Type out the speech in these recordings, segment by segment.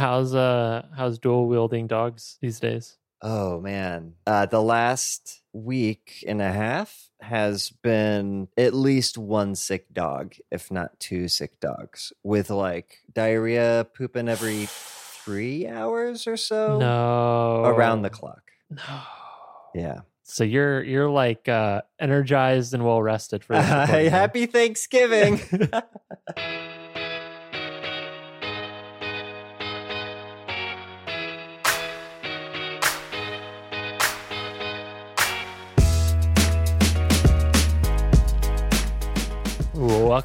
How's uh how's dual wielding dogs these days? Oh man, uh, the last week and a half has been at least one sick dog, if not two sick dogs, with like diarrhea, pooping every three hours or so. No. around the clock. No. Yeah. So you're you're like uh energized and well rested for this huh? Happy Thanksgiving.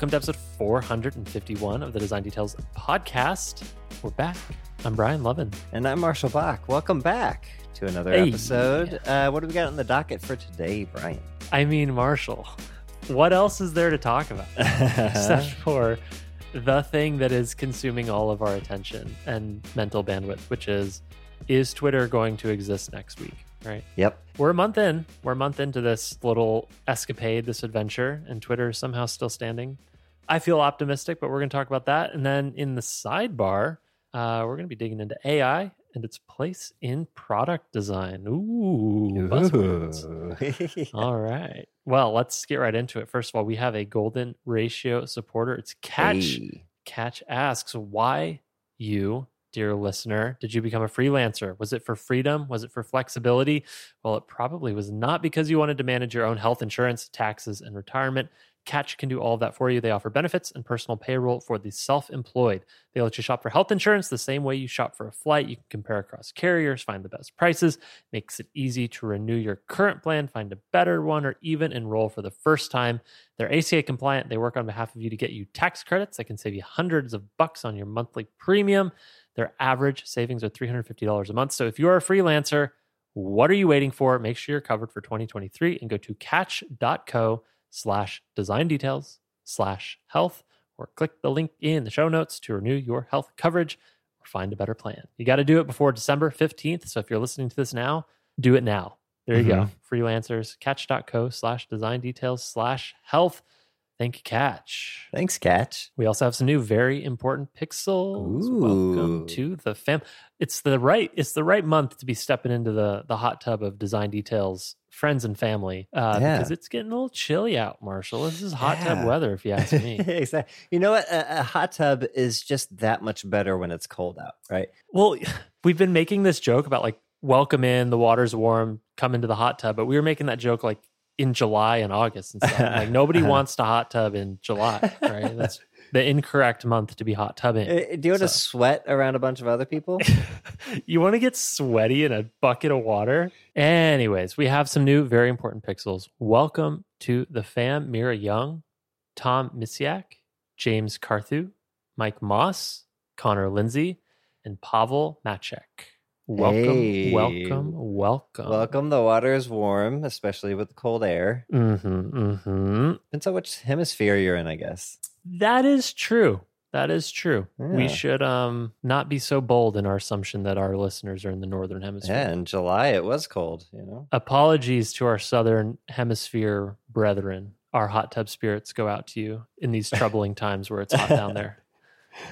Welcome to episode 451 of the Design Details podcast. We're back. I'm Brian Lovin. and I'm Marshall Bock. Welcome back to another Hey. episode. Uh, what do we got on the docket for today, Brian? I mean Marshall. What else is there to talk about except for the thing that is consuming all of our attention and mental bandwidth, which is is Twitter going to exist next week? Right. yep. We're a month in. We're a month into this little escapade, this adventure, and Twitter is somehow still standing. I feel optimistic, but we're going to talk about that. And then in the sidebar, uh, we're going to be digging into AI and its place in product design. Ooh, buzzwords. All right. Well, let's get right into it. First of all, we have a golden ratio supporter. It's Catch. Hey. Catch asks, why you, dear listener, did you become a freelancer? Was it for freedom? Was it for flexibility? Well, it probably was not because you wanted to manage your own health insurance, taxes, and retirement. Catch can do all of that for you. They offer benefits and personal payroll for the self employed. They let you shop for health insurance the same way you shop for a flight. You can compare across carriers, find the best prices, makes it easy to renew your current plan, find a better one, or even enroll for the first time. They're ACA compliant. They work on behalf of you to get you tax credits that can save you hundreds of bucks on your monthly premium. Their average savings are $350 a month. So if you're a freelancer, what are you waiting for? Make sure you're covered for 2023 and go to catch.co slash design details slash health or click the link in the show notes to renew your health coverage or find a better plan. You got to do it before December 15th. So if you're listening to this now, do it now. There you go. Mm-hmm. Freelancers, catch.co slash design details slash health. Thank you, Catch. Thanks, Catch. We also have some new very important pixels. Ooh. Welcome to the fam. It's the right it's the right month to be stepping into the the hot tub of design details, friends and family, uh, Yeah. because it's getting a little chilly out, Marshall. This is hot Yeah. tub weather, if you ask me. exactly. You know what? A, a hot tub is just that much better when it's cold out, right? well, we've been making this joke about like welcome in, the water's warm, come into the hot tub, but we were making that joke like in July and August and stuff. like nobody wants to hot tub in July, right? That's the incorrect month to be hot tubbing. Uh, Do you want to sweat around a bunch of other people? you want to get sweaty in a bucket of water? Anyways, we have some new, very important pixels. Welcome to the fam Mira Young, Tom Misiak, James Carthu, Mike Moss, Connor Lindsay, and Pavel Macek. Welcome, Hey. welcome, welcome. Welcome. The water is warm, especially with the cold air. Mm-hmm, mm-hmm. Depends on which hemisphere you're in, I guess. That is true. That is true. We should um not be so bold in our assumption that our listeners are in the northern hemisphere. Yeah, in July it was cold, you know? apologies to our southern hemisphere brethren our hot tub spirits go out to you in these troubling times where it's hot down there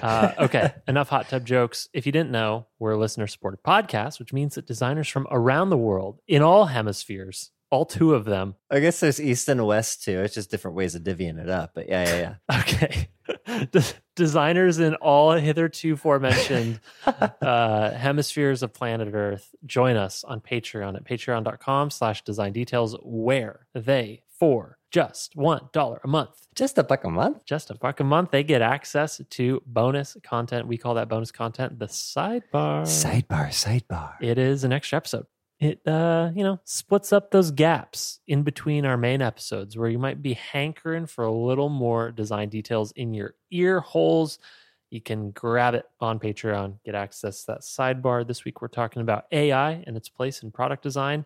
uh, okay enough hot tub jokes if you didn't know we're a listener supported podcast which means that designers from around the world in all hemispheres all two of them I guess there's east and west too. It's just different ways of divvying it up. But yeah, yeah, yeah. okay Des- designers in all hitherto forementioned uh, hemispheres of planet earth join us on patreon at patreon.com slash design details where they for just one dollar a month. Just a buck a month? just a buck a month. They get access to bonus content. We call that bonus content the sidebar. Sidebar, sidebar. it is an extra episode. It uh you know splits up those gaps in between our main episodes where you might be hankering for a little more design details in your ear holes. You can grab it on patreon get access to that sidebar. This week we're talking about ai and its place in product design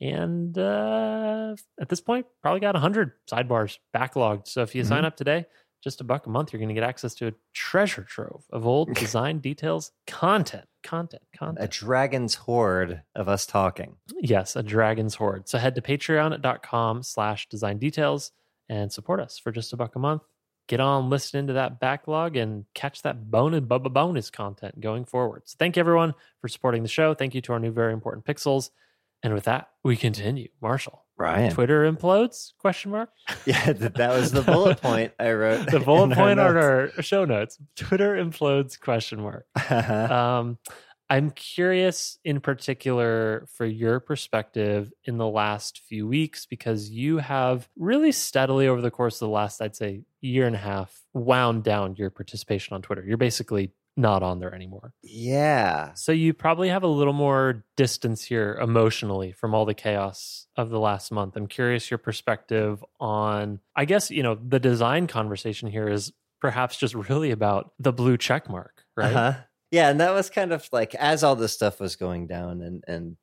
and uh at this point probably got 100 sidebars backlogged so if you sign up today just a buck a month you're going to get access to a treasure trove of old design details content content content A dragon's hoard of us talking. Yes, a dragon's hoard. So head to patreon.com slash design details and support us for just a buck a month. get on, listen into that backlog, and catch that bonus bonus content going forward. So thank you everyone for supporting the show. Thank you to our new very important pixels. And with that, we continue. Marshall. Brian. Twitter implodes? Question mark. Yeah, that, that was the bullet point I wrote. the bullet point on our show notes. Twitter implodes? Question mark. Um, I'm curious in particular for your perspective in the last few weeks because you have really steadily over the course of the last, I'd say, year and a half, wound down your participation on Twitter. You're basically not on there anymore. yeah. So you probably have a little more distance here emotionally from all the chaos of the last month. I'm curious your perspective on, I guess, you know, the design conversation here is perhaps just really about the blue check mark, right? Uh-huh. Yeah, and that was kind of like as all this stuff was going down and and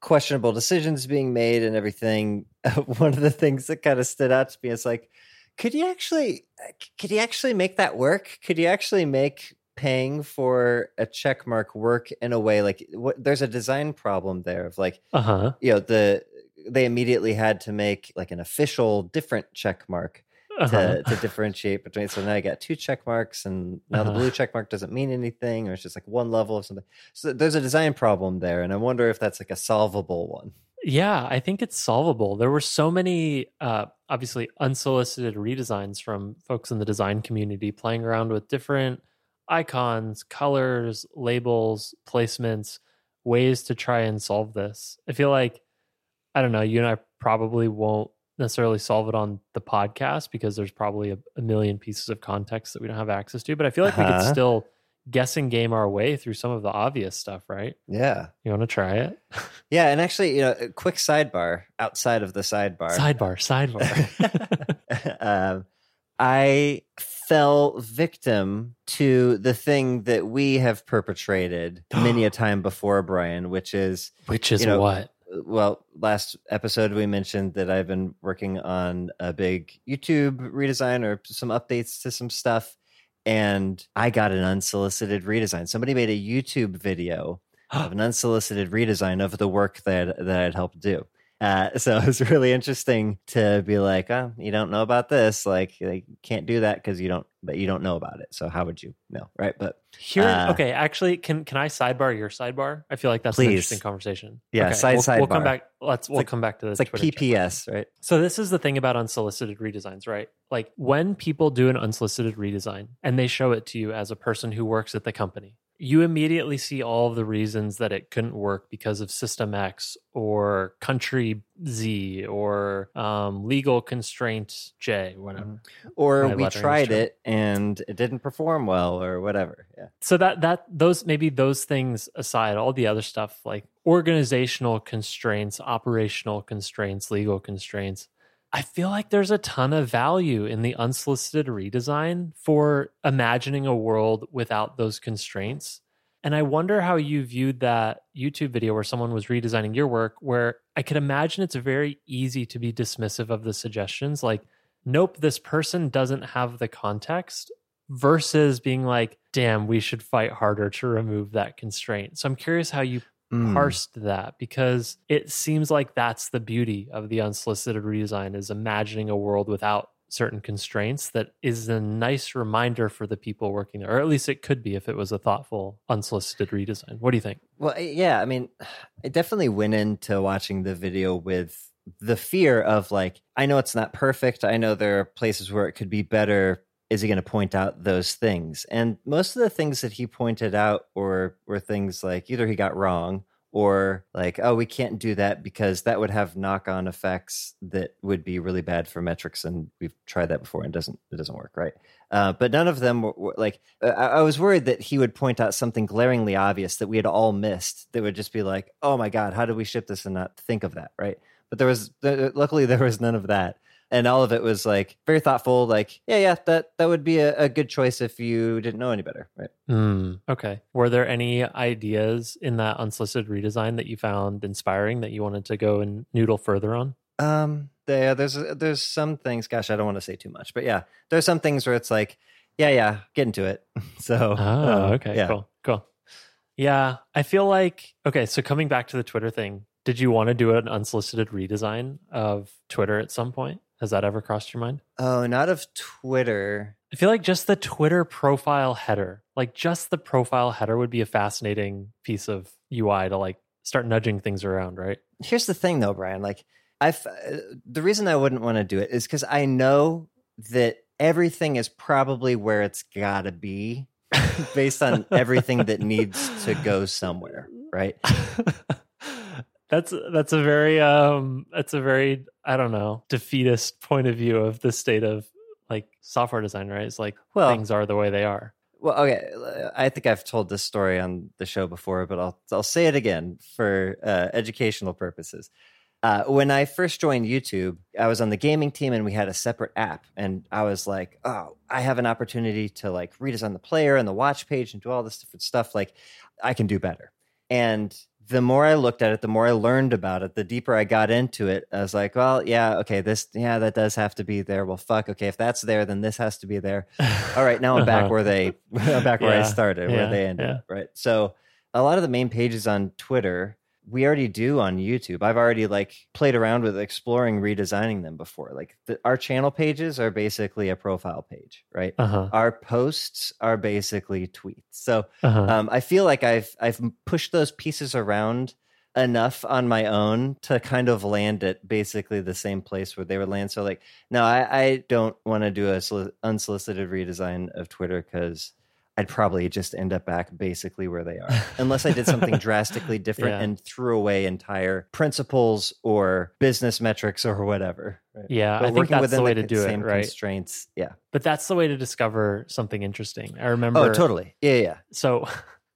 questionable decisions being made and everything. one of the things that kind of stood out to me is like, could you actually could you actually make that work? Could you actually make paying for a check mark work in a way like what there's a design problem there of like Uh huh. you know the they immediately had to make like an official different check mark Uh-huh. to, to differentiate between. So now I got two check marks, and now the Uh-huh. blue check mark doesn't mean anything, or it's just like one level of something. So there's a design problem there, and I wonder if that's like a solvable one. Yeah, I think it's solvable. There were so many, uh, obviously, unsolicited redesigns from folks in the design community playing around with different icons, colors, labels, placements, ways to try and solve this. I feel like, I don't know, you and I probably won't necessarily solve it on the podcast because there's probably a, a million pieces of context that we don't have access to, but I feel like we could Uh-huh. still guessing game our way through some of the obvious stuff, right? Yeah, You want to try it? yeah, and actually, you know, a quick sidebar outside of the sidebar. Sidebar, sidebar. um, I fell victim to the thing that we have perpetrated many a time before, Brian, which is Which is You know, what? well, last episode we mentioned that I've been working on a big YouTube redesign or some updates to some stuff, and I got an unsolicited redesign. Somebody made a YouTube video of an unsolicited redesign of the work that that I'd helped do. Uh, so it was really interesting to be like, oh, you don't know about this, like, like you can't do that because you don't, but you don't know about it. So how would you know, right? But Here, uh, okay. Actually, can can I sidebar your sidebar? I feel like that's an interesting conversation. Yeah, okay, side we'll, We'll come back. Let's we'll like- come back to this. it's like PPS, right? So this is the thing about unsolicited redesigns, right? Like when people do an unsolicited redesign and they show it to you as a person who works at the company, you immediately see all of the reasons that it couldn't work because of system X or country Z or um, legal constraint J, whatever. Or My we tried it and it didn't perform well, or whatever. Yeah. so that that those maybe those things aside all the other stuff like organizational constraints operational constraints legal constraints i feel like there's a ton of value in the unsolicited redesign for imagining a world without those constraints and i wonder how you viewed that youtube video where someone was redesigning your work where i could imagine it's very easy to be dismissive of the suggestions like nope this person doesn't have the context versus being like, damn, we should fight harder to remove that constraint. So I'm curious how you Mm. parsed that because it seems like that's the beauty of the unsolicited redesign is imagining a world without certain constraints that is a nice reminder for the people working there or at least it could be if it was a thoughtful unsolicited redesign what do you think Well, yeah, I mean, I definitely went into watching the video with the fear of like, I know it's not perfect. I know there are places where it could be better. Is he going to point out those things? And most of the things that he pointed out were were things like either he got wrong or like, oh, we can't do that because that would have knock on effects that would be really bad for metrics, and we've tried that before and it doesn't it doesn't work right. Uh, but none of them were, were like uh, I, I was worried that he would point out something glaringly obvious that we had all missed. That would just be like, "Oh my god, how did we ship this and not think of that?" Right? But there was, there, luckily, there was none of that, and all of it was like very thoughtful. Like, yeah, yeah, that that would be a, a good choice if you didn't know any better, right? Hmm. okay were there any ideas in that unsolicited redesign that you found inspiring that you wanted to go and noodle further on Um, yeah, there's there's some things. Gosh, I don't want to say too much, but yeah, there's some things where it's like, yeah, yeah, get into it. so, Oh, uh, okay, yeah. cool, cool. Yeah, I feel like okay. So coming back to the Twitter thing, did you want to do an unsolicited redesign of Twitter at some point? Has that ever crossed your mind? Oh, not of Twitter. I feel like just the Twitter profile header, like just the profile header would be a fascinating piece of UI to like start nudging things around, right? Here's the thing though, Brian, like I've uh, the reason I wouldn't want to do it is cuz I know that everything is probably where it's got to be based on everything that needs to go somewhere, right? that's that's a very um that's a very I don't know defeatist point of view of the state of like software design, right? It's like well, things are the way they are. Well, okay, I think I've told this story on the show before, but I'll I'll say it again for uh, educational purposes. Uh, when I first joined YouTube, I was on the gaming team and we had a separate app. And I was like, oh, I have an opportunity to like redesign the player and the watch page and do all this different stuff. Like, I can do better. And the more I looked at it, the more I learned about it, the deeper I got into it. I was like, well, yeah, okay, this, yeah, that does have to be there. Well, fuck, okay, if that's there, then this has to be there. All right, now I'm back uh-huh. where they, back where yeah. I started, yeah. where they ended, yeah. right? So a lot of the main pages on Twitter we already do on YouTube. I've already like played around with exploring redesigning them before. Like the, our channel pages are basically a profile page, right? Uh-huh. Our posts are basically tweets. So uh-huh. um, I feel like I've I've pushed those pieces around enough on my own to kind of land at basically the same place where they would land. So like, no, I, I don't want to do a unsolicited redesign of Twitter because I'd probably just end up back basically where they are, unless I did something drastically different yeah. and threw away entire principles or business metrics or whatever. Right? Yeah, but I think that's the way the to do it. Right? Constraints. Yeah, but that's the way to discover something interesting. I remember. Oh, totally. Yeah, yeah. So,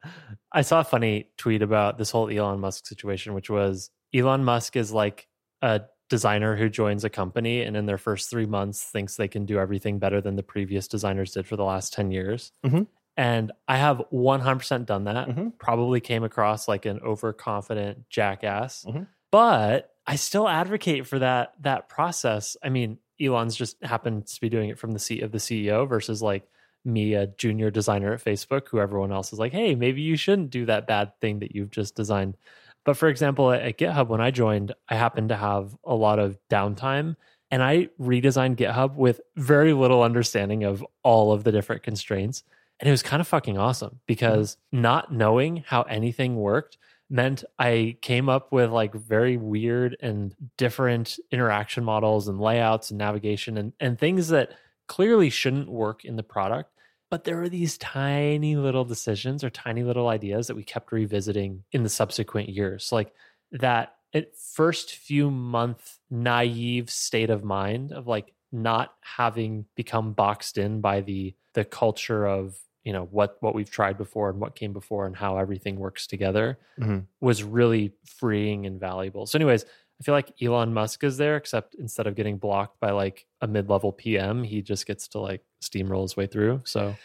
I saw a funny tweet about this whole Elon Musk situation, which was Elon Musk is like a designer who joins a company and in their first three months thinks they can do everything better than the previous designers did for the last 10 years. Mm-hmm. And I have 100% done that. Mm-hmm. Probably came across like an overconfident jackass. Mm-hmm. But I still advocate for that that process. I mean, Elon's just happens to be doing it from the seat of the CEO versus like me, a junior designer at Facebook, who everyone else is like, hey, maybe you shouldn't do that bad thing that you've just designed. But for example, at, at GitHub, when I joined, I happened to have a lot of downtime and I redesigned GitHub with very little understanding of all of the different constraints. And it was kind of fucking awesome because mm-hmm. not knowing how anything worked meant I came up with like very weird and different interaction models and layouts and navigation and, and things that clearly shouldn't work in the product. But there were these tiny little decisions or tiny little ideas that we kept revisiting in the subsequent years. Like that at first few month naive state of mind of like not having become boxed in by the the culture of you know what what we've tried before and what came before and how everything works together mm-hmm. was really freeing and valuable. So anyways i feel like elon musk is there except instead of getting blocked by like a mid-level pm he just gets to like steamroll his way through. So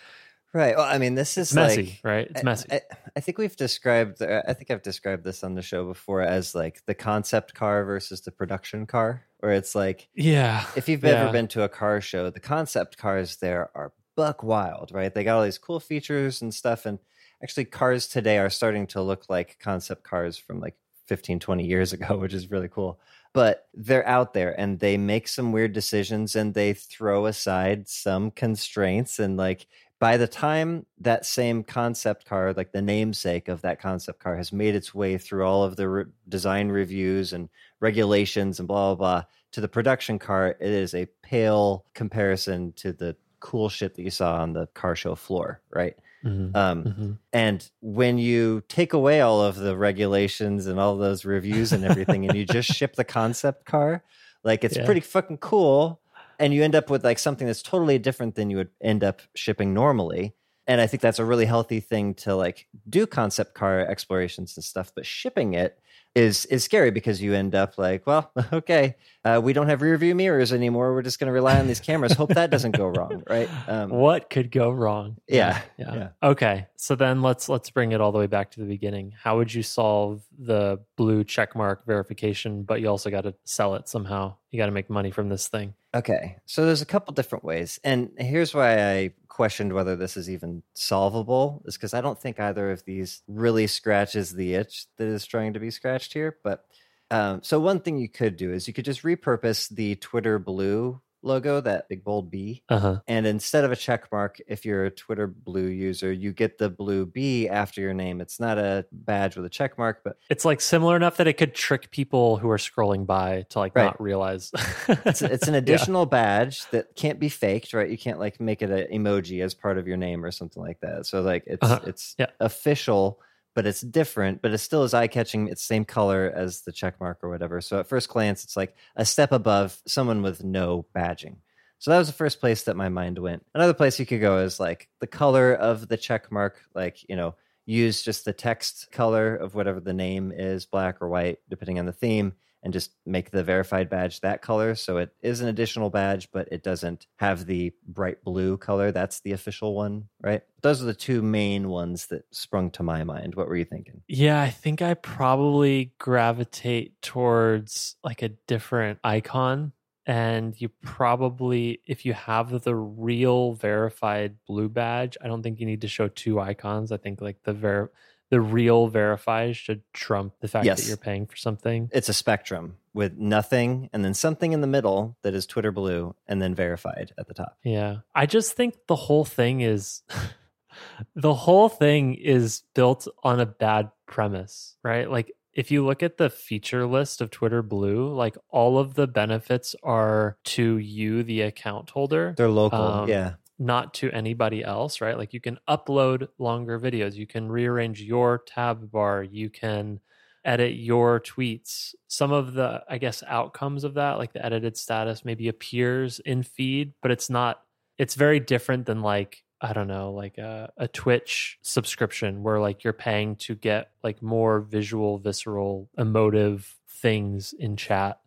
right. Well i mean this is messy like, right? It's messy. I, I, think we've described i think i've described this on the show before as like the concept car versus the production car where it's like yeah. if you've yeah. ever been to a car show the concept cars there are buck wild, right? They got all these cool features and stuff. And actually, cars today are starting to look like concept cars from like 15, 20 years ago, which is really cool. But they're out there and they make some weird decisions and they throw aside some constraints. And like by the time that same concept car, like the namesake of that concept car, has made its way through all of the re- design reviews and regulations and blah, blah, blah, to the production car, it is a pale comparison to the cool shit that you saw on the car show floor, right? Mm-hmm. Um, mm-hmm. And when you take away all of the regulations and all those reviews and everything, and you just ship the concept car, like it's yeah. pretty fucking cool. And you end up with like something that's totally different than you would end up shipping normally. And I think that's a really healthy thing to like do concept car explorations and stuff, but shipping it is is scary because you end up like, well, okay, uh, we don't have rear view mirrors anymore. We're just going to rely on these cameras. Hope that doesn't go wrong, right? Um, what could go wrong? Yeah, yeah, yeah. Okay, so then let's let's bring it all the way back to the beginning. How would you solve the blue checkmark verification, but you also got to sell it somehow? You got to make money from this thing. Okay, so there's a couple different ways, and here's why I questioned whether this is even solvable. Is because I don't think either of these really scratches the itch that is trying to be scratched here. But um, so one thing you could do is you could just repurpose the Twitter Blue logo, that big bold B. Uh huh. And instead of a check mark, if you're a Twitter blue user, you get the blue B after your name. It's not a badge with a check mark, but It's like similar enough that it could trick people who are scrolling by to like Right. not realize. it's, it's an Yeah. additional badge that can't be faked, right? You can't like make it an emoji as part of your name or something like that. So like it's Uh-huh. it's Yeah. official, but it's different, but it still is eye catching. It's same color as the check mark or whatever. So at first glance, it's like a step above someone with no badging. So that was the first place that my mind went. Another place you could go is like the color of the check mark, like, you know, use just the text color of whatever the name is, black or white, depending on the theme, and just make the verified badge that color. So it is an additional badge, but it doesn't have the bright blue color. That's the official one, right? Those are the two main ones that sprung to my mind. What were you thinking? Yeah, I think I probably gravitate towards like a different icon. And you probably, if you have the real verified blue badge, I don't think you need to show two icons. I think like the ver- the real verify should trump the fact Yes. that you're paying for something. It's a spectrum with nothing and then something in the middle that is Twitter blue and then verified at the top. Yeah. I just think the whole thing is the whole thing is built on a bad premise, right? Like if you look at the feature list of Twitter Blue, like all of the benefits are to you the account holder, They're local. Um, yeah. Not to anybody else, right? Like you can upload longer videos, you can rearrange your tab bar, you can edit your tweets. Some of the, I guess, outcomes of that, like the edited status, maybe appears in feed, but it's not, it's very different than like, I don't know, like a, a Twitch subscription where like you're paying to get like more visual, visceral, emotive things in chat.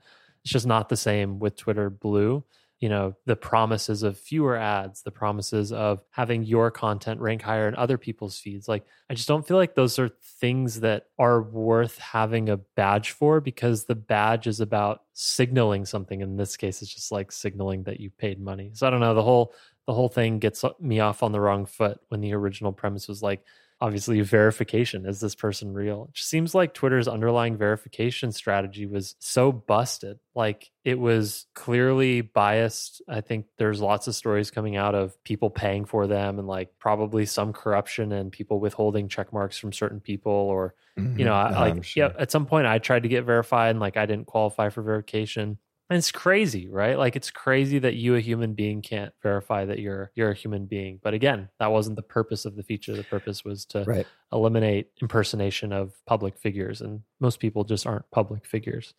It's just not the same with Twitter Blue you know the promises of fewer ads the promises of having your content rank higher in other people's feeds. Like i just don't feel like those are things that are worth having a badge for because the badge is about signaling something. In this case it's just like signaling that you paid money. So i don't know. The whole the whole thing gets me off on the wrong foot when the original premise was like obviously verification is this person real? It just seems like twitter's underlying verification strategy was so busted. Like it was clearly biased. I think there's lots of stories coming out of people paying for them and like probably some corruption and people withholding check marks from certain people or you mm-hmm. know I, like sure. yeah at some point i tried to get verified and like i didn't qualify for verification and it's crazy right? Like it's crazy that you a human being can't verify that you're you're a human being. But again that wasn't the purpose of the feature. The purpose was to Right. eliminate impersonation of public figures and most people just aren't public figures.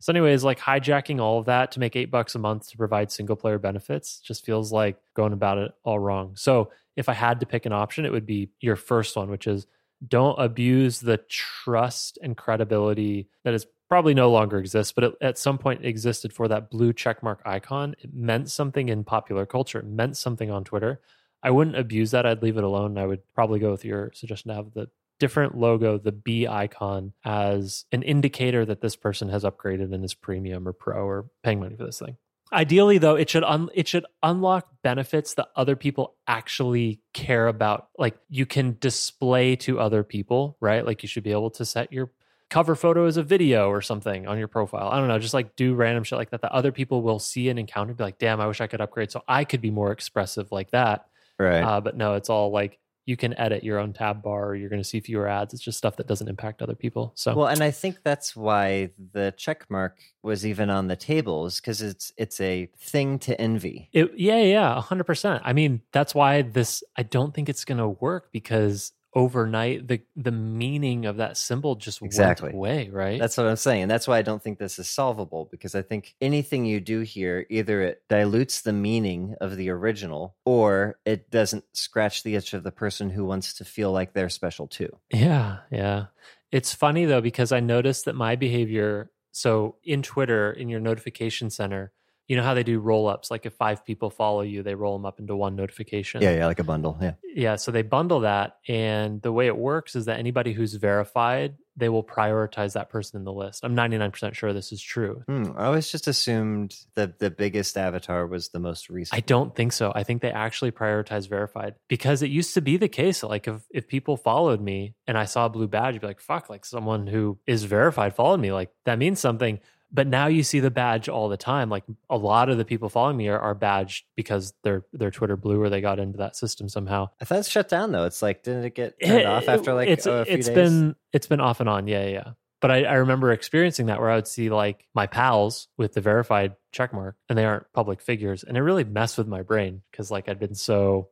So anyways like hijacking all of that to make eight bucks a month to provide single player benefits just feels like going about it all wrong. So if i had to pick an option it would be your first one which is don't abuse the trust and credibility that is probably no longer exists, but it, at some point existed for that blue checkmark icon. It meant something in popular culture. It meant something on Twitter. I wouldn't abuse that. I'd leave it alone. I would probably go with your suggestion to have the different logo, the B icon, as an indicator that this person has upgraded and is premium or pro or paying money for this thing. Ideally, though, it should un- it should unlock benefits that other people actually care about. Like you can display to other people, right? Like you should be able to set your cover photo as a video or something on your profile. I don't know, just like do random shit like that that other people will see and encounter. Be like, damn, I wish I could upgrade so I could be more expressive like that. Right. Uh, but no, it's all like you can edit your own tab bar. Or you're going to see fewer ads. It's just stuff that doesn't impact other people. So Well, and I think that's why the check mark was even on the tables because it's it's a thing to envy. It, yeah, yeah, hundred percent. I mean, that's why this. I don't think it's going to work because overnight the the meaning of that symbol just Exactly. went away. Right. That's what I'm saying. And that's why I don't think this is solvable because I think anything you do here, either it dilutes the meaning of the original or it doesn't scratch the itch of the person who wants to feel like they're special too. Yeah, yeah. It's funny though because I noticed that my behavior. So in Twitter, in your notification center, you know how they do roll ups. Like if five people follow you, they roll them up into one notification. Yeah, yeah, like a bundle. Yeah. Yeah, so they bundle that, and the way it works is that anybody who's verified, they will prioritize that person in the list. I'm 99% sure this is true. Hmm, I always just assumed that the biggest avatar was the most recent. I don't think so. I think they actually prioritize verified because it used to be the case. Like if, if people followed me and I saw a blue badge, I'd be like, fuck, like someone who is verified followed me. Like that means something. But now you see the badge all the time. Like a lot of the people following me are, are badged because their their Twitter blue or they got into that system somehow. I thought it's shut down though. It's like didn't it get eh, turned It- off eh, after like it's oh, a few it's days? been it's been off and on. Yeah, yeah. yeah. But I, I remember experiencing that where I would see like my pals with the verified check mark and they aren't public figures. And it really messed with my brain because like I'd been so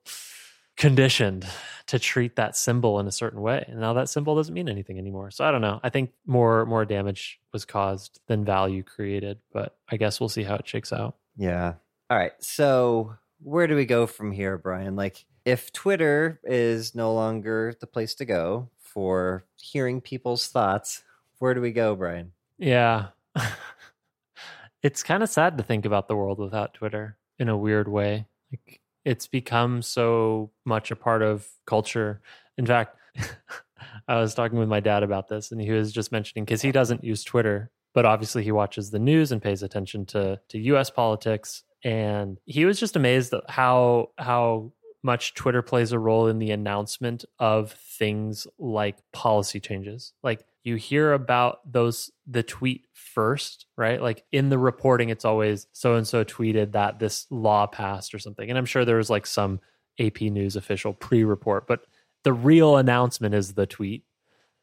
conditioned to treat that symbol in a certain way. And now that symbol doesn't mean anything anymore. So I don't know. I think more more damage was caused than value created. But I guess we'll see how it shakes out. Yeah. All right. So where do we go from here, Brian? Like, if Twitter is no longer the place to go for hearing people's thoughts, where do we go, Brian? Yeah. it's kind of sad to think about the world without Twitter in a weird way. Like it's become so much a part of culture. In fact, I was talking with my dad about this and he was just mentioning cuz he doesn't use Twitter, but obviously he watches the news and pays attention to to US politics and he was just amazed at how how much Twitter plays a role in the announcement of things like policy changes. Like you hear about those the tweet first, right? Like in the reporting, it's always so and so tweeted that this law passed or something. And I'm sure there was like some AP News official pre-report, but the real announcement is the tweet.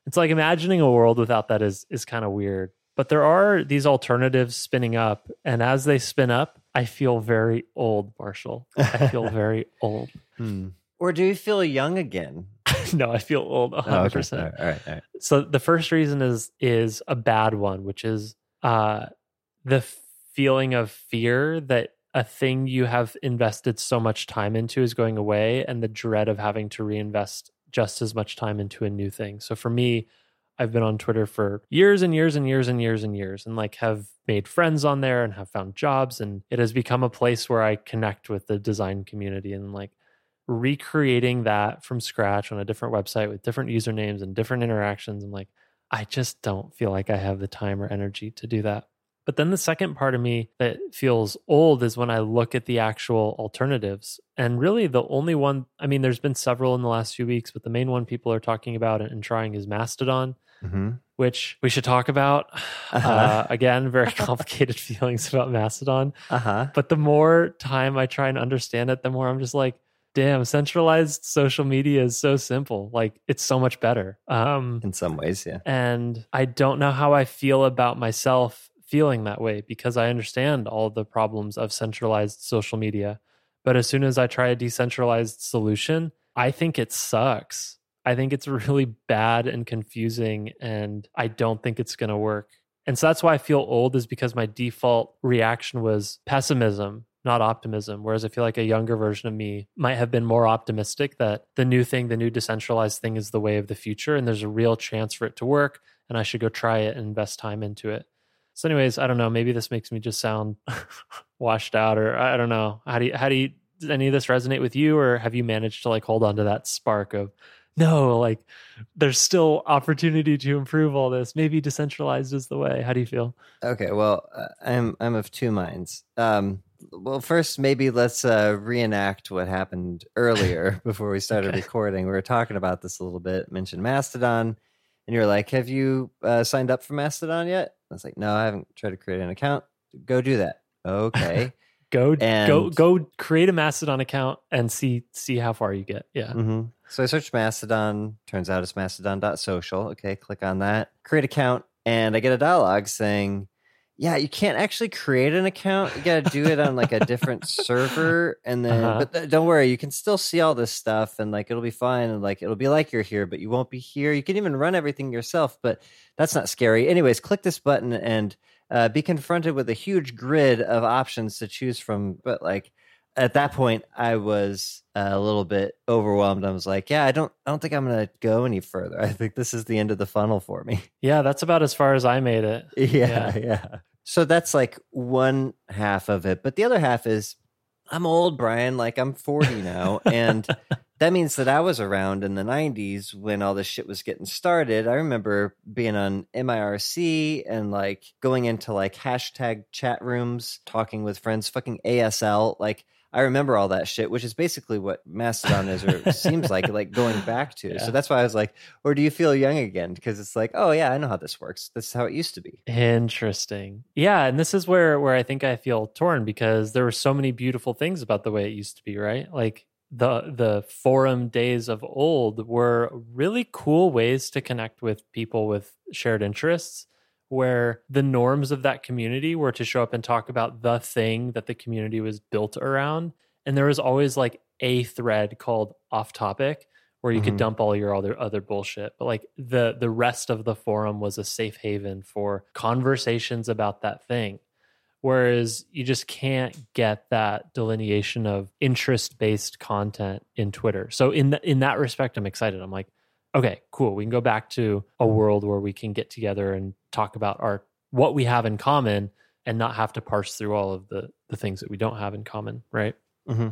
It's like imagining a world without that is is kind of weird. But there are these alternatives spinning up, and as they spin up, I feel very old, Marshall. I feel very old. Hmm. Or do you feel young again? no, I feel old, Oh, 100. okay. percent All right, all right, all right. so the first reason is is a bad one which is uh the feeling of fear that a thing you have invested so much time into is going away and the dread of having to reinvest just as much time into a new thing so for me i've been on twitter for years and years and years and years and years and like have made friends on there and have found jobs and it has become a place where i connect with the design community and like recreating that from scratch on a different website with different usernames and different interactions. I'm like, I just don't feel like I have the time or energy to do that. But then the second part of me that feels old is when I look at the actual alternatives. And really, the only one, I mean, there's been several in the last few weeks, but the main one people are talking about and trying is Mastodon, Mhm. which we should talk about. Uh-huh. Uh, again, very complicated feelings about Mastodon. Uh-huh. But the more time I try and understand it, the more I'm just like, damn, centralized social media is so simple. Like it's so much better. Um, In some ways, yeah. and I don't know how I feel about myself feeling that way because I understand all the problems of centralized social media. But as soon as I try a decentralized solution, I think it sucks. I think it's really bad and confusing, and I don't think it's going to work. And so that's why I feel old, is because my default reaction was pessimism, not optimism. Whereas I feel like a younger version of me might have been more optimistic that the new thing, the new decentralized thing is the way of the future, and there's a real chance for it to work, and I should go try it and invest time into it. So, anyways, I don't know. Maybe this makes me just sound washed out, or I don't know. How do you, how do you, does any of this resonate with you, or have you managed to like hold on to that spark of, no, like there's still opportunity to improve all this. Maybe decentralized is the way. How do you feel? Okay, well, uh, I'm I'm of two minds. Um, well, first, maybe let's uh, reenact what happened earlier before we started Okay. recording. We were talking about this a little bit. Mentioned Mastodon, and you're like, "Have you uh, signed up for Mastodon yet?" I was like, "No, I haven't tried to create an account. Go do that." Okay. Go go And- go create a Mastodon account and see see how far you get. Yeah. hmm So I searched Mastodon. Turns out it's mastodon.social. Okay, click on that. Create account, and I get a dialogue saying, "Yeah, you can't actually create an account. You got to do it on like a different server, and then Uh-huh. but th- don't worry, you can still see all this stuff, and like it'll be fine, and like it'll be like you're here, but you won't be here. You can even run everything yourself, but that's not scary. Anyways, click this button and uh, be confronted with a huge grid of options to choose from. But like at that point, I was uh, a little bit overwhelmed. I was like, "Yeah, I don't, I don't think I'm gonna go any further. I think this is the end of the funnel for me." Yeah, that's about as far as I made it. yeah, yeah. So that's like one half of it, but the other half is I'm old, Brian. Like I'm 40 now, and that means that I was around in the 90s when all this shit was getting started. I remember being on MIRC and like going into like hashtag chat rooms, talking with friends, fucking ASL. Like I remember all that shit, which is basically what Mastodon is, or seems like, like going back to. Yeah. So that's why I was like, or do you feel young again? Because it's like, oh yeah, I know how this works. This is how it used to be. Interesting. Yeah, and this is where where I think I feel torn because there were so many beautiful things about the way it used to be, right? Like the the forum days of old were really cool ways to connect with people with shared interests where the norms of that community were to show up and talk about the thing that the community was built around. And there was always like a thread called off topic where you could Mhm. dump all your other other bullshit. But like the the rest of the forum was a safe haven for conversations about that thing. Whereas you just can't get that delineation of interest based content in Twitter. So in th- in that respect I'm excited. I'm like okay cool we can go back to a world where we can get together and talk about our what we have in common and not have to parse through all of the the things that we don't have in common right Mm-hmm.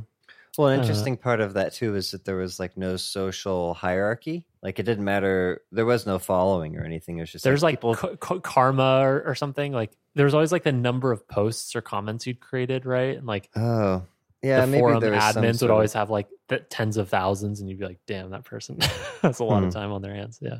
Well, an Uh, interesting part of that too is that there was like no social hierarchy. Like it didn't matter. There was no following or anything. It was just there's like people. ca- ca- karma or, or something like there's always like the number of posts or comments you'd created right and like oh, yeah. the maybe forum there was some admins would always have like the tens of thousands and you'd be like damn that person has a lot Hmm. of time on their hands yeah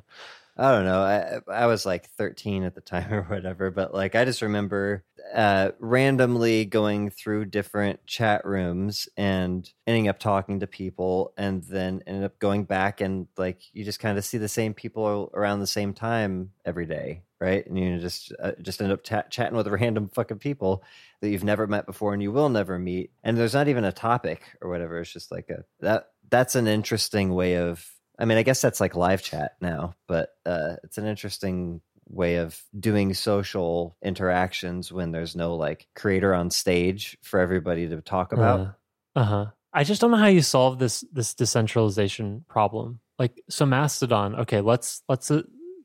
I don't know. I I was like 13 at the time or whatever, but like I just remember uh, randomly going through different chat rooms and ending up talking to people, and then ended up going back and like you just kind of see the same people around the same time every day, right? And you just uh, just end up chatting with random fucking people that you've never met before and you will never meet, and there's not even a topic or whatever. It's just like a that that's an interesting way of I mean, I guess that's like live chat now, but uh, it's an interesting way of doing social interactions when there's no like creator on stage for everybody to talk about. Uh huh. I just don't know how you solve this this decentralization problem. Like, so Mastodon. Okay, let's let's uh,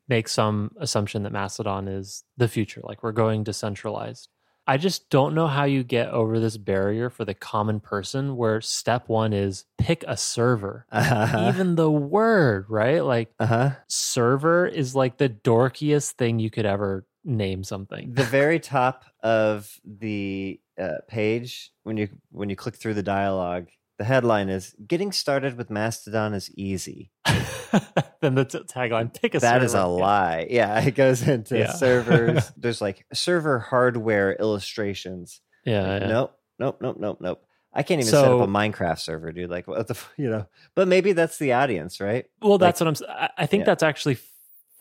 make some assumption that Mastodon is the future. Like, we're going decentralized. I just don't know how you get over this barrier for the common person, where step one is pick a server. Uh-huh. Even the word, right? Like, uh-huh. server is like the dorkiest thing you could ever name something. The very top of the uh, page when you when you click through the dialogue, the headline is "Getting started with Mastodon is easy." then the t- tagline: "Pick a That server." is a lie. Yeah, it goes into Yeah. servers. There's like server hardware illustrations. Yeah, Like, yeah. Nope, nope, nope, nope, nope. I can't even set up a Minecraft server, dude. Like, what the, f- you know? But maybe that's the audience, right? Well, that's what I'm. I think Yeah. that's actually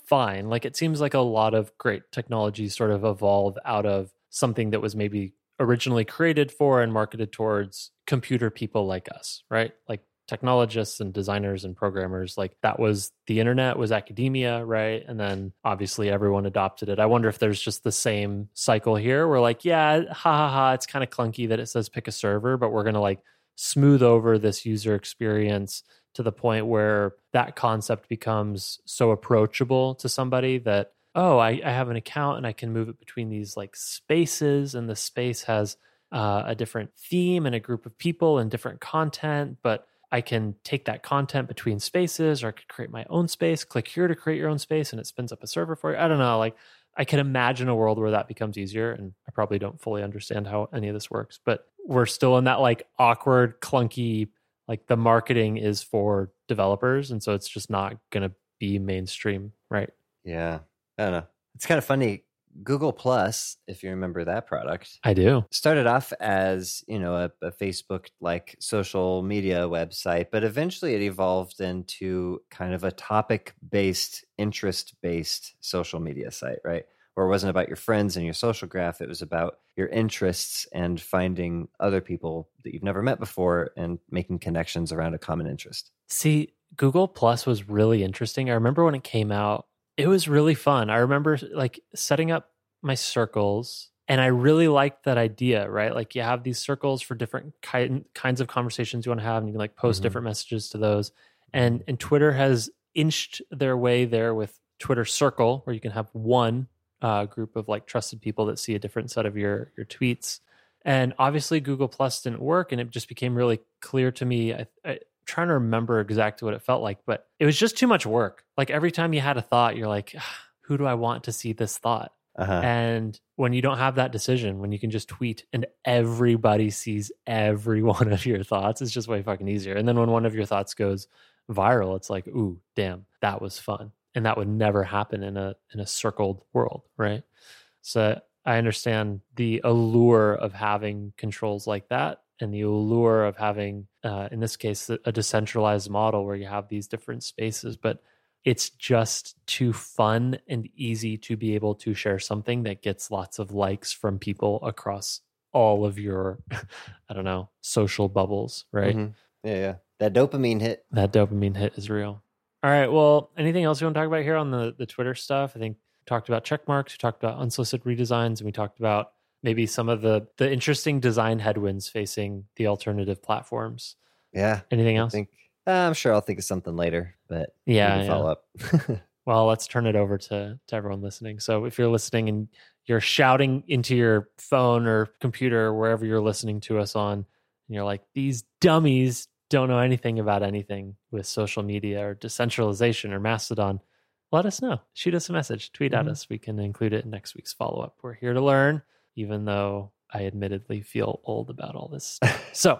fine. Like it seems like a lot of great technology sort of evolve out of something that was maybe originally created for and marketed towards computer people like us, right? Like technologists and designers and programmers. Like that was the internet was academia, right? And then obviously everyone adopted it. I wonder if there's just the same cycle here. we're like, yeah, ha ha ha, it's kind of clunky that it says pick a server, but we're gonna like smooth over this user experience to the point where that concept becomes so approachable to somebody that oh I, I have an account and i can move it between these like spaces and the space has uh, a different theme and a group of people and different content but i can take that content between spaces or i could create my own space click here to create your own space and it spins up a server for you i don't know like i can imagine a world where that becomes easier and i probably don't fully understand how any of this works but we're still in that like awkward clunky like the marketing is for developers and so it's just not going to be mainstream right Yeah. I don't know. It's kind of funny. Google Plus, if you remember that product, i do started off as you know a, a Facebook like social media website, but eventually it evolved into kind of a topic based, interest based social media site, right? Where it wasn't about your friends and your social graph; it was about your interests and finding other people that you've never met before and making connections around a common interest. see google plus was really interesting i remember when it came out it was really fun. I remember like setting up my circles and i really liked that idea right? Like you have these circles for different kind, kinds of conversations you want to have and you can like post Mhm. different messages to those. And and twitter has inched their way there with twitter circle where you can have one uh, group of like trusted people that see a different set of your your tweets. And obviously google plus didn't work and it just became really clear to me I, I trying to remember exactly what it felt like but it was just too much work like every time you had a thought you're like "Ah, who do i want to see this thought Uh-huh. And when you don't have that decision, when you can just tweet and everybody sees every one of your thoughts, it's just way fucking easier. And then when one of your thoughts goes viral, it's like, ooh, damn, that was fun. And that would never happen in a in a circled world, right? So I understand the allure of having controls like that and the allure of having uh, in this case a decentralized model where you have these different spaces but it's just too fun and easy to be able to share something that gets lots of likes from people across all of your i don't know social bubbles right Mhm. Yeah, yeah. That dopamine hit. that dopamine hit is real all right well anything else you want to talk about here on the the twitter stuff i think we talked about check marks we talked about unsolicited redesigns and we talked about maybe some of the the interesting design headwinds facing the alternative platforms Yeah. anything else? I think uh, I'm sure I'll think of something later, but yeah, yeah. follow up. Well, let's turn it over to, to everyone listening. So if you're listening and you're shouting into your phone or computer or wherever you're listening to us on, and you're like, these dummies don't know anything about anything with social media or decentralization or Mastodon, let us know. Shoot us a message, tweet at Mhm. us. We can include it in next week's follow up. We're here to learn, even though I admittedly feel old about all this stuff. So,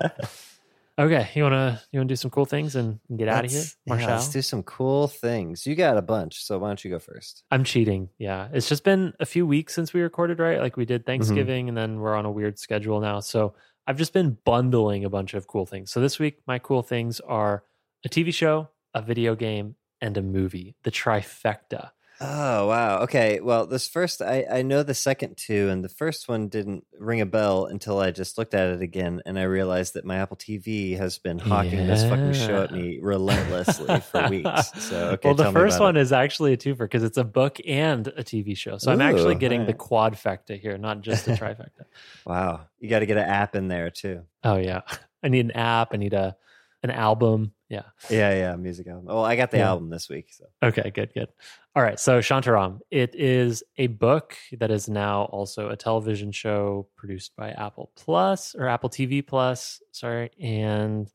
okay, you wanna you wanna do some cool things and get out of here, Let's- yeah, Marshall? let's do some cool things. You got a bunch, so why don't you go first? I'm cheating. Yeah. It's just been a few weeks since we recorded, right? Like we did Mm-hmm. Thanksgiving and then we're on a weird schedule now. So I've just been bundling a bunch of cool things. So this week, my cool things are a TV show, a video game, and a movie, the trifecta. Oh wow. Okay. Well, this first I I know the second two, and the first one didn't ring a bell until I just looked at it again, and I realized that my Apple TV has been hawking this fucking show at me relentlessly for weeks. So okay. well, the first one it. is actually a twofer because it's a book and a TV show. So I'm actually Ooh, getting the quadfecta here, not just the trifecta. Wow. You got to get an app in there too. oh yeah, I need an app. I need a an album. Yeah. Yeah, yeah. Music album. Oh, I got the Yeah. album this week. So Okay, good, good. All right, so Shantaram, it is a book that is now also a television show produced by Apple Plus or Apple TV Plus, sorry. And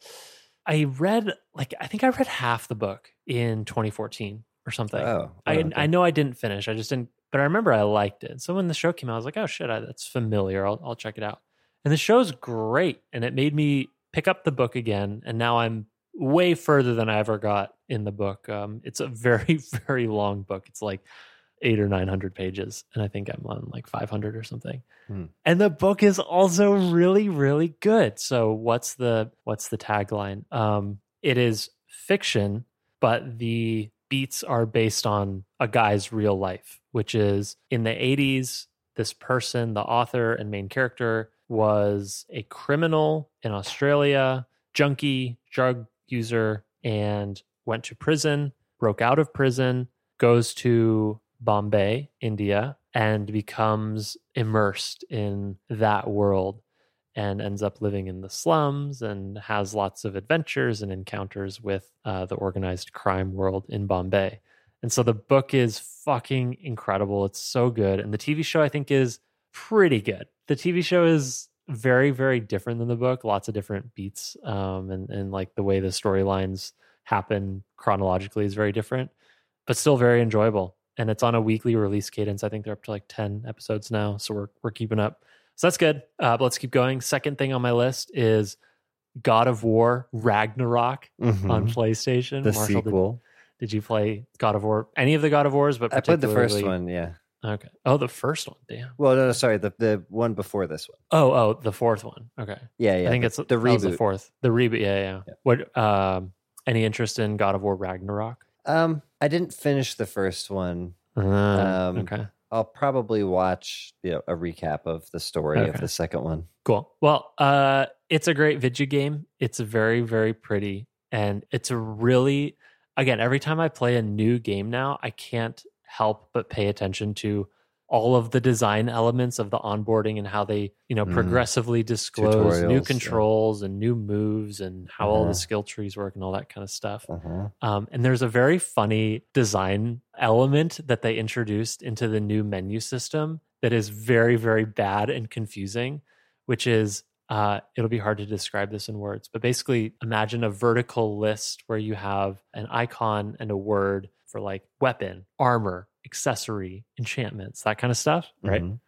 I read like I think I read half the book in 2014 or something. oh, I okay. I know I didn't finish. I just didn't but I remember I liked it. So when the show came out, I was like, "Oh shit, I, that's familiar. I'll I'll check it out." And the show's great and it made me pick up the book again and now I'm way further than I ever got in the book. Um, it's a very, very long book. It's like eight or 900 pages. And I think I'm on like 500 or something. Hmm. And the book is also really, really good. So what's the, what's the tagline? Um, it is fiction, but the beats are based on a guy's real life, which is in the 80s, this person, the author and main character, was a criminal in Australia, junkie, drug user, and went to prison, broke out of prison, goes to Bombay, India, and becomes immersed in that world and ends up living in the slums and has lots of adventures and encounters with uh, the organized crime world in Bombay. And so the book is fucking incredible. It's so good. And the TV show, I think, is pretty good. The TV show is very, very different than the book. Lots of different beats. Um, and, and like the way the storylines happen chronologically is very different, but still very enjoyable. And it's on a weekly release cadence. I think they're up to like 10 episodes now. So we're, we're keeping up. So that's good. Uh, but let's keep going. Second thing on my list is God of War Ragnarok Mhm. on PlayStation. the Marshall, did- sequel. did you play God of War? Any of the God of Wars? But I played the first one. Yeah. Okay. Oh, the first one. Damn. Well, no, no, sorry, the the one before this one. Oh, oh, the fourth one. Okay. Yeah, yeah. I think the, it's the was the reboot. fourth. The reboot. Yeah, yeah. Yeah. What? Um, any interest in God of War Ragnarok? Um, I didn't finish the first one. Uh, Um, okay. I'll probably watch you know, a recap of the story Okay. of the second one. Cool. Well, uh, it's a great video game. It's very, very pretty, and it's a really, again, every time I play a new game now, I can't help but pay attention to all of the design elements of the onboarding and how they, you know, Mhm. progressively disclose new Tutorials, yeah. controls and new moves and how all the Uh-huh. skill trees work and all that kind of stuff. Uh-huh. Um, and there's a very funny design element that they introduced into the new menu system that is very, very bad and confusing, which is uh, it'll be hard to describe this in words, but basically imagine a vertical list where you have an icon and a word for like weapon, armor, accessory, enchantments, that kind of stuff, right? Mhm.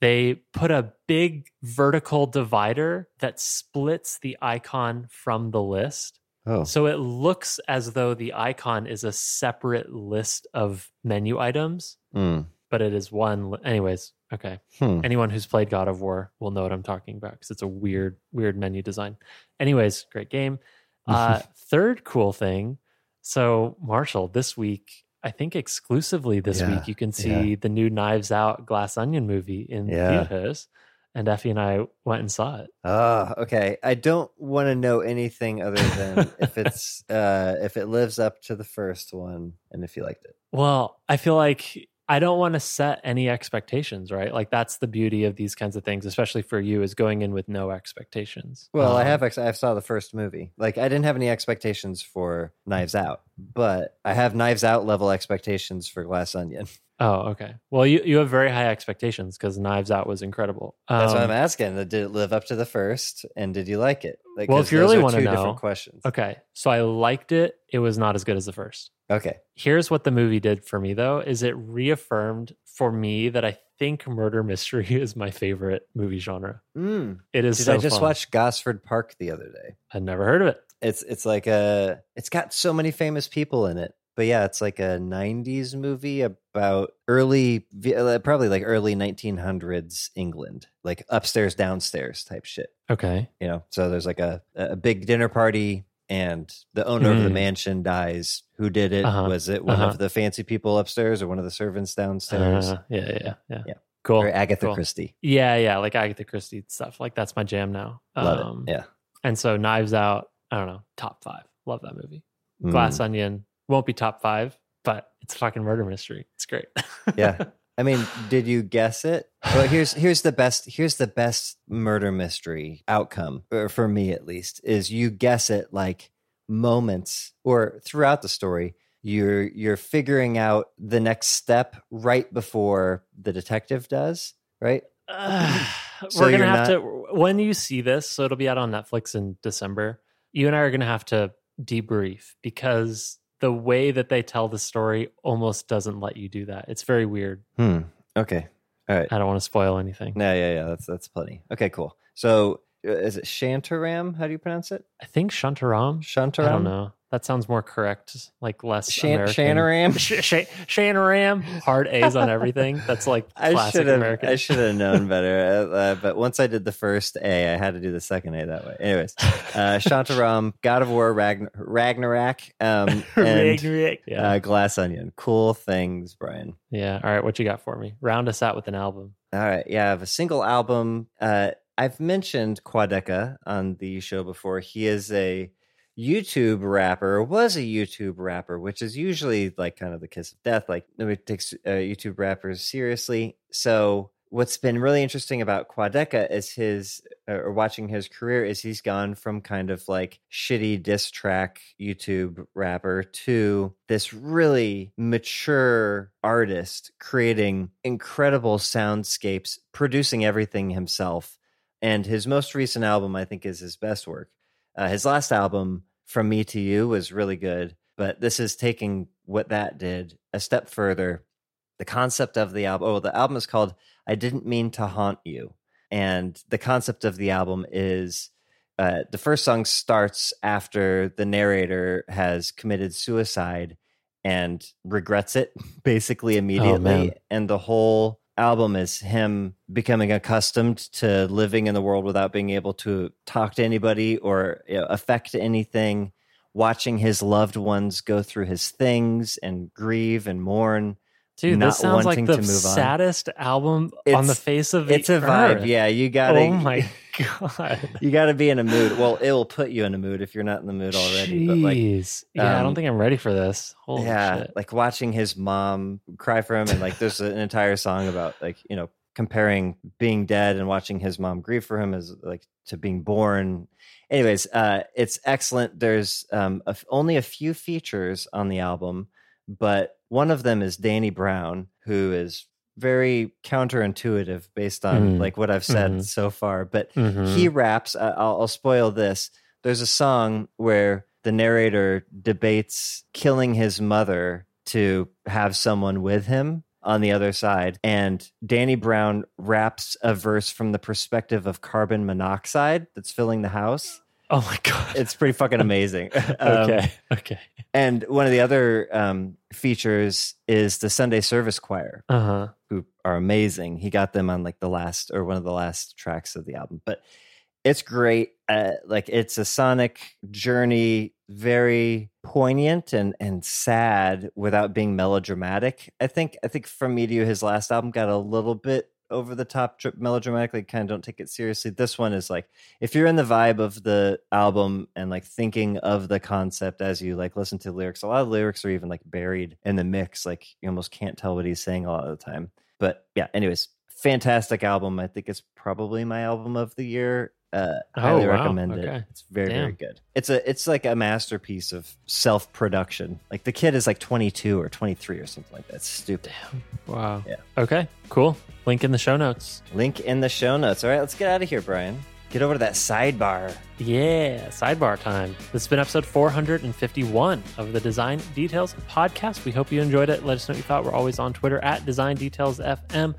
They put a big vertical divider that splits the icon from the list. Oh, So it looks as though the icon is a separate list of menu items, Mm. but it is one. Li- Anyways, okay. Hmm. Anyone who's played God of War will know what I'm talking about because it's a weird, weird menu design. Anyways, great game. Uh, third cool thing. So, Marshall, this week, I think exclusively this Yeah, week, you can see the new Knives Out Glass Onion movie in Yeah. theaters. And Effie and I went and saw it. Ah, okay. I don't want to know anything other than if it's uh if it lives up to the first one and if you liked it. Well, I feel like I don't want to set any expectations, right? Like that's the beauty of these kinds of things, especially for you, is going in with no expectations. Well, I Um, have ex- I saw the first movie. Like I didn't have any expectations for Knives Out, but I have Knives Out level expectations for Glass Onion. Oh, okay. Well, you, you have very high expectations because Knives Out was incredible. That's what Um, I'm asking. Did it live up to the first, and did you like it? Like, Well, if you really wanna two know- different questions. Okay, so I liked it. It was not as good as the first. Okay. Here's what the movie did for me, though: is it reaffirmed for me that I think murder mystery is my favorite movie genre. Mm. It is. Did so I just fun. watch Gosford Park the other day? I'd never heard of it. It's it's like a it's got so many famous people in it. But yeah, it's like a 90s movie about early uh, probably like early 1900s England, like upstairs downstairs type shit, Okay. you know. So there's like a a big dinner party and the owner of the Mm. mansion dies. Who did it? Uh-huh. Was it one Uh-huh. of the fancy people upstairs or one of the servants downstairs? Uh, yeah, yeah, yeah, yeah. Yeah. Cool. or Agatha cool. Christie. Yeah, yeah, like Agatha Christie stuff. Like that's my jam now. Love Um, it. Yeah. And so Knives Out, I don't know, top five. Love that movie. Glass Mm. Onion won't be top five, but it's a fucking murder mystery. It's great. Yeah. I mean, did you guess it? Well, here's here's the best here's the best murder mystery outcome or for me at least is you guess it like moments or throughout the story you're you're figuring out the next step right before the detective does, right? Uh, So we're gonna have to when you see this, so it'll be out on Netflix in December. You and I are gonna have to debrief because the way that they tell the story almost doesn't let you do that. It's very weird. Hmm. Okay. All right. I don't want to spoil anything. No, yeah, yeah. That's that's plenty. Okay, cool. So is it Shantaram? How do you pronounce it? I think Shantaram. Shantaram. I don't know. That sounds more correct, like less Shan- American. Shanaram? Sh- Sh- Shanaram. Hard A's on everything. That's like classic have. American. I should have known better. Uh, uh, but once I did the first A, I had to do the second A that way. Anyways, uh, Shantaram, God of War, Ragn- Ragnarok, um, and Ragnarok. yeah. uh, Glass Onion. Cool things, Brian. yeah. All right. What you got for me? Round us out with an album. All right, yeah, I have a single album. Uh, I've mentioned Quadeca on the show before. He is a YouTube rapper, was a YouTube rapper, which is usually like kind of the kiss of death. Like nobody takes uh, YouTube rappers seriously. So what's been really interesting about Quadeca is his, uh, or watching his career, is he's gone from kind of like shitty diss track YouTube rapper to this really mature artist creating incredible soundscapes, producing everything himself. And his most recent album, I think, is his best work. Uh, his last album, From Me to You, was really good, but this is taking what that did a step further. The concept of the album, oh, the album is called I Didn't Mean to Haunt You. And the concept of the album is uh, the first song starts after the narrator has committed suicide and regrets it basically immediately. man. and the whole album is him becoming accustomed to living in the world without being able to talk to anybody or you know, affect anything, watching his loved ones go through his things and grieve and mourn. Dude, this sounds like the to move on. saddest album on the face of the It's a vibe. earth. Yeah, you gotta. Oh my god. You got to be in a mood. Well, it will put you in a mood if you're not in the mood already. But like, Jeez. yeah, I um, don't think I'm ready for this. Holy yeah, shit. like watching his mom cry for him, and like there's an entire song about like you know comparing being dead and watching his mom grieve for him as like to being born. Anyways, uh, it's excellent. There's um, a only a few features on the album, but one of them is Danny Brown, who is very counterintuitive based on Mm. like what I've said Mhm. so far. But Mhm. he raps. Uh, I'll, I'll spoil this. There's a song where the narrator debates killing his mother to have someone with him on the other side. And Danny Brown raps a verse from the perspective of carbon monoxide that's filling the house. Oh my god. It's pretty fucking amazing. Um, okay. Okay. and one of the other um, features is the Sunday Service Choir, Uh huh. who are amazing. He got them on like the last or one of the last tracks of the album, but it's great. Uh, like it's a sonic journey, very poignant and and sad without being melodramatic. I think I think from me to you, his last album got a little bit over the top, dr- melodramatic. Kind of don't take it seriously. This one is like if you're in the vibe of the album and like thinking of the concept as you like listen to lyrics. A lot of lyrics are even like buried in the mix. Like you almost can't tell what he's saying a lot of the time. But yeah, anyways, fantastic album. I think it's probably my album of the year. Uh, Oh, highly wow. recommend it. Okay. It's very very good. It's a it's like a masterpiece of self production. Like the kid is like 22 or 23 or something like that. It's stupid. Wow. Yeah. Okay. Cool. Link in the show notes. Link in the show notes. All right, let's get out of here, Brian. Get over to that sidebar. Yeah, sidebar time. This has been episode 451 of the Design Details podcast. We hope you enjoyed it. Let us know what you thought. We're always on Twitter at Design Details FM.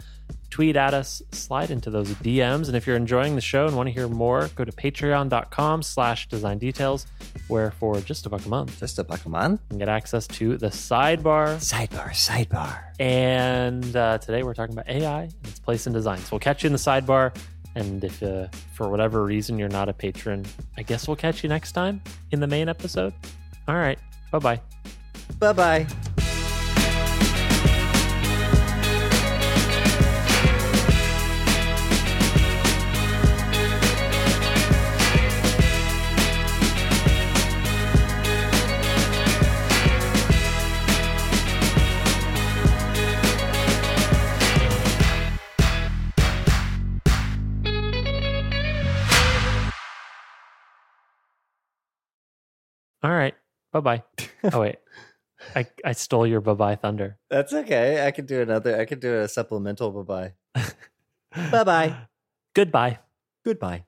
Tweet at us, slide into those DMs. And if you're enjoying the show and want to hear more, go to patreon.com slash design details, where for just a buck a month, Just a Pokemon. you can get access to the sidebar. Sidebar, sidebar. And uh, today we're talking about AI and its place in design. So we'll catch you in the sidebar. And if uh, for whatever reason you're not a patron, I guess we'll catch you next time in the main episode. All right. Bye bye. Bye bye. All right. Bye bye. Oh, wait. I, I stole your bye bye thunder. That's okay. I could do another. I could do a supplemental bye bye. bye bye. Goodbye. Goodbye.